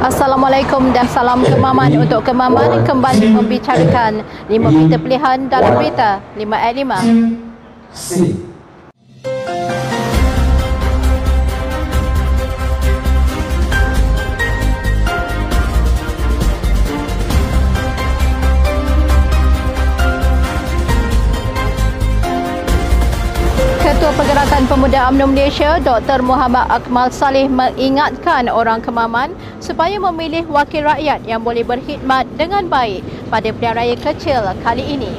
Assalamualaikum dan salam kemaman untuk kemaman kembali membicarakan lima berita pilihan dalam berita 5 at 5. Pemuda UMNO Malaysia, Dr. Muhammad Akmal Saleh mengingatkan orang kemaman supaya memilih wakil rakyat yang boleh berkhidmat dengan baik pada pilihan raya kecil kali ini.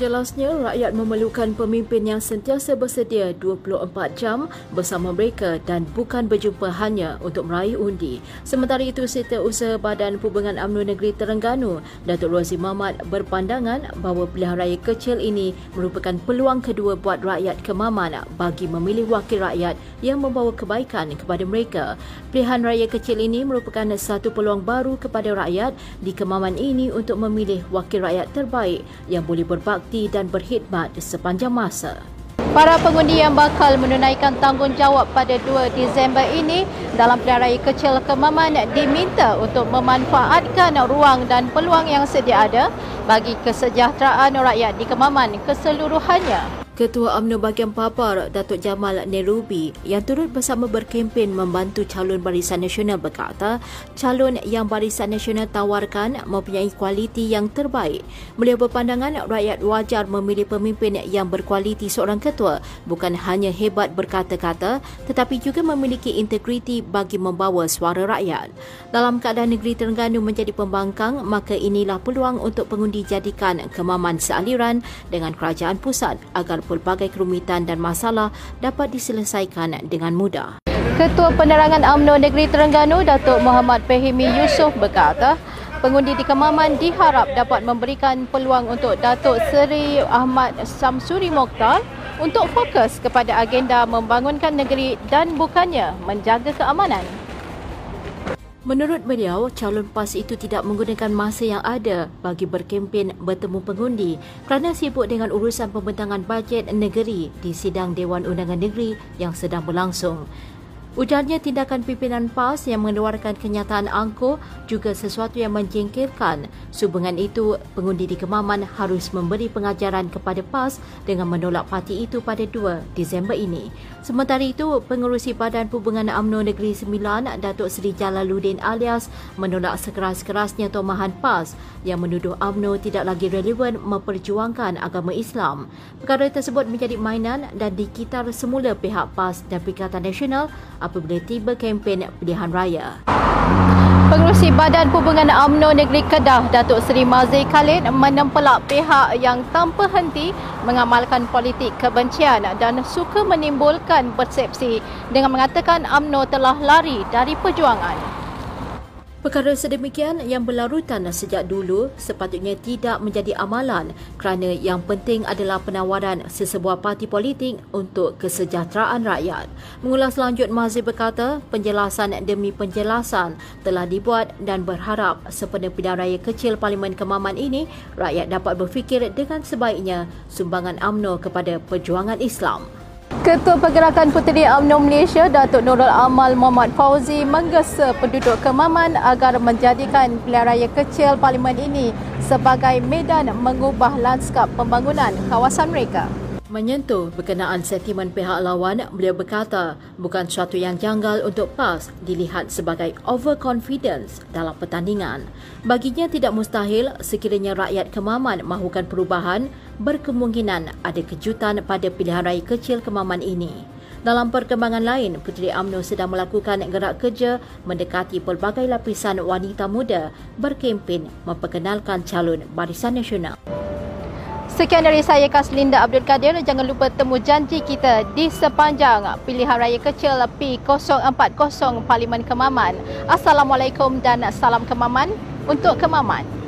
Jelasnya, rakyat memerlukan pemimpin yang sentiasa bersedia 24 jam bersama mereka dan bukan berjumpa hanya untuk meraih undi. Sementara itu, Setiausaha Badan Perhubungan UMNO Negeri Terengganu, Datuk Rozi Mahmad berpandangan bahawa pilihan raya kecil ini merupakan peluang kedua buat rakyat kemaman bagi memilih wakil rakyat yang membawa kebaikan kepada mereka. Pilihan raya kecil ini merupakan satu peluang baru kepada rakyat di kemaman ini untuk memilih wakil rakyat terbaik yang boleh berbakti berbakti dan berkhidmat sepanjang masa. Para pengundi yang bakal menunaikan tanggungjawab pada 2 Disember ini dalam raya kecil Kemaman diminta untuk memanfaatkan ruang dan peluang yang sedia ada bagi kesejahteraan rakyat di Kemaman keseluruhannya. Ketua UMNO bahagian Papar, Datuk Jamal Nerubi yang turut bersama berkempen membantu calon Barisan Nasional berkata, calon yang Barisan Nasional tawarkan mempunyai kualiti yang terbaik. Beliau berpandangan rakyat wajar memilih pemimpin yang berkualiti seorang ketua bukan hanya hebat berkata-kata tetapi juga memiliki integriti bagi membawa suara rakyat. Dalam keadaan negeri Terengganu menjadi pembangkang, maka inilah peluang untuk pengundi jadikan kemaman sealiran dengan kerajaan pusat agar pelbagai kerumitan dan masalah dapat diselesaikan dengan mudah. Ketua Penerangan UMNO Negeri Terengganu, Datuk Muhammad Fahimi Yusof berkata, pengundi di Kemaman diharap dapat memberikan peluang untuk Datuk Seri Ahmad Samsuri Mokhtar untuk fokus kepada agenda membangunkan negeri dan bukannya menjaga keamanan. Menurut beliau, calon PAS itu tidak menggunakan masa yang ada bagi berkempen bertemu pengundi kerana sibuk dengan urusan pembentangan bajet negeri di sidang Dewan Undangan Negeri yang sedang berlangsung. Ujarnya tindakan pimpinan PAS yang mengeluarkan kenyataan angkuh juga sesuatu yang menjengkelkan. Sehubungan itu, pengundi di Kemaman harus memberi pengajaran kepada PAS dengan menolak parti itu pada 2 Disember ini. Sementara itu, pengurusi Badan Perhubungan UMNO Negeri Sembilan, Datuk Seri Jalaluddin alias menolak sekeras-kerasnya tomahan PAS yang menuduh UMNO tidak lagi relevan memperjuangkan agama Islam. Perkara tersebut menjadi mainan dan dikitar semula pihak PAS dan Perikatan Nasional apabila tiba kempen pilihan raya. Pengurusi Badan Perhubungan UMNO Negeri Kedah, Datuk Seri Mazir Khalid menempelak pihak yang tanpa henti mengamalkan politik kebencian dan suka menimbulkan persepsi dengan mengatakan UMNO telah lari dari perjuangan. Perkara sedemikian yang berlarutan sejak dulu sepatutnya tidak menjadi amalan kerana yang penting adalah penawaran sesebuah parti politik untuk kesejahteraan rakyat. Mengulas lanjut Mazir berkata, penjelasan demi penjelasan telah dibuat dan berharap sempena pilihan raya kecil Parlimen Kemaman ini, rakyat dapat berfikir dengan sebaiknya sumbangan UMNO kepada perjuangan Islam. Ketua Pergerakan Puteri UMNO Malaysia Datuk Nurul Amal Muhammad Fauzi menggesa penduduk Kemaman agar menjadikan pilihan raya kecil parlimen ini sebagai medan mengubah lanskap pembangunan kawasan mereka. Menyentuh berkenaan sentimen pihak lawan, beliau berkata bukan suatu yang janggal untuk PAS dilihat sebagai overconfidence dalam pertandingan. Baginya tidak mustahil sekiranya rakyat Kemaman mahukan perubahan, berkemungkinan ada kejutan pada pilihan raya kecil Kemaman ini. Dalam perkembangan lain, Puteri UMNO sedang melakukan gerak kerja mendekati pelbagai lapisan wanita muda berkempen memperkenalkan calon Barisan Nasional. Sekian dari saya Kaslinda Abdul Kadir. Jangan lupa temu janji kita di sepanjang pilihan raya kecil P040 Parlimen Kemaman. Assalamualaikum dan salam Kemaman untuk Kemaman.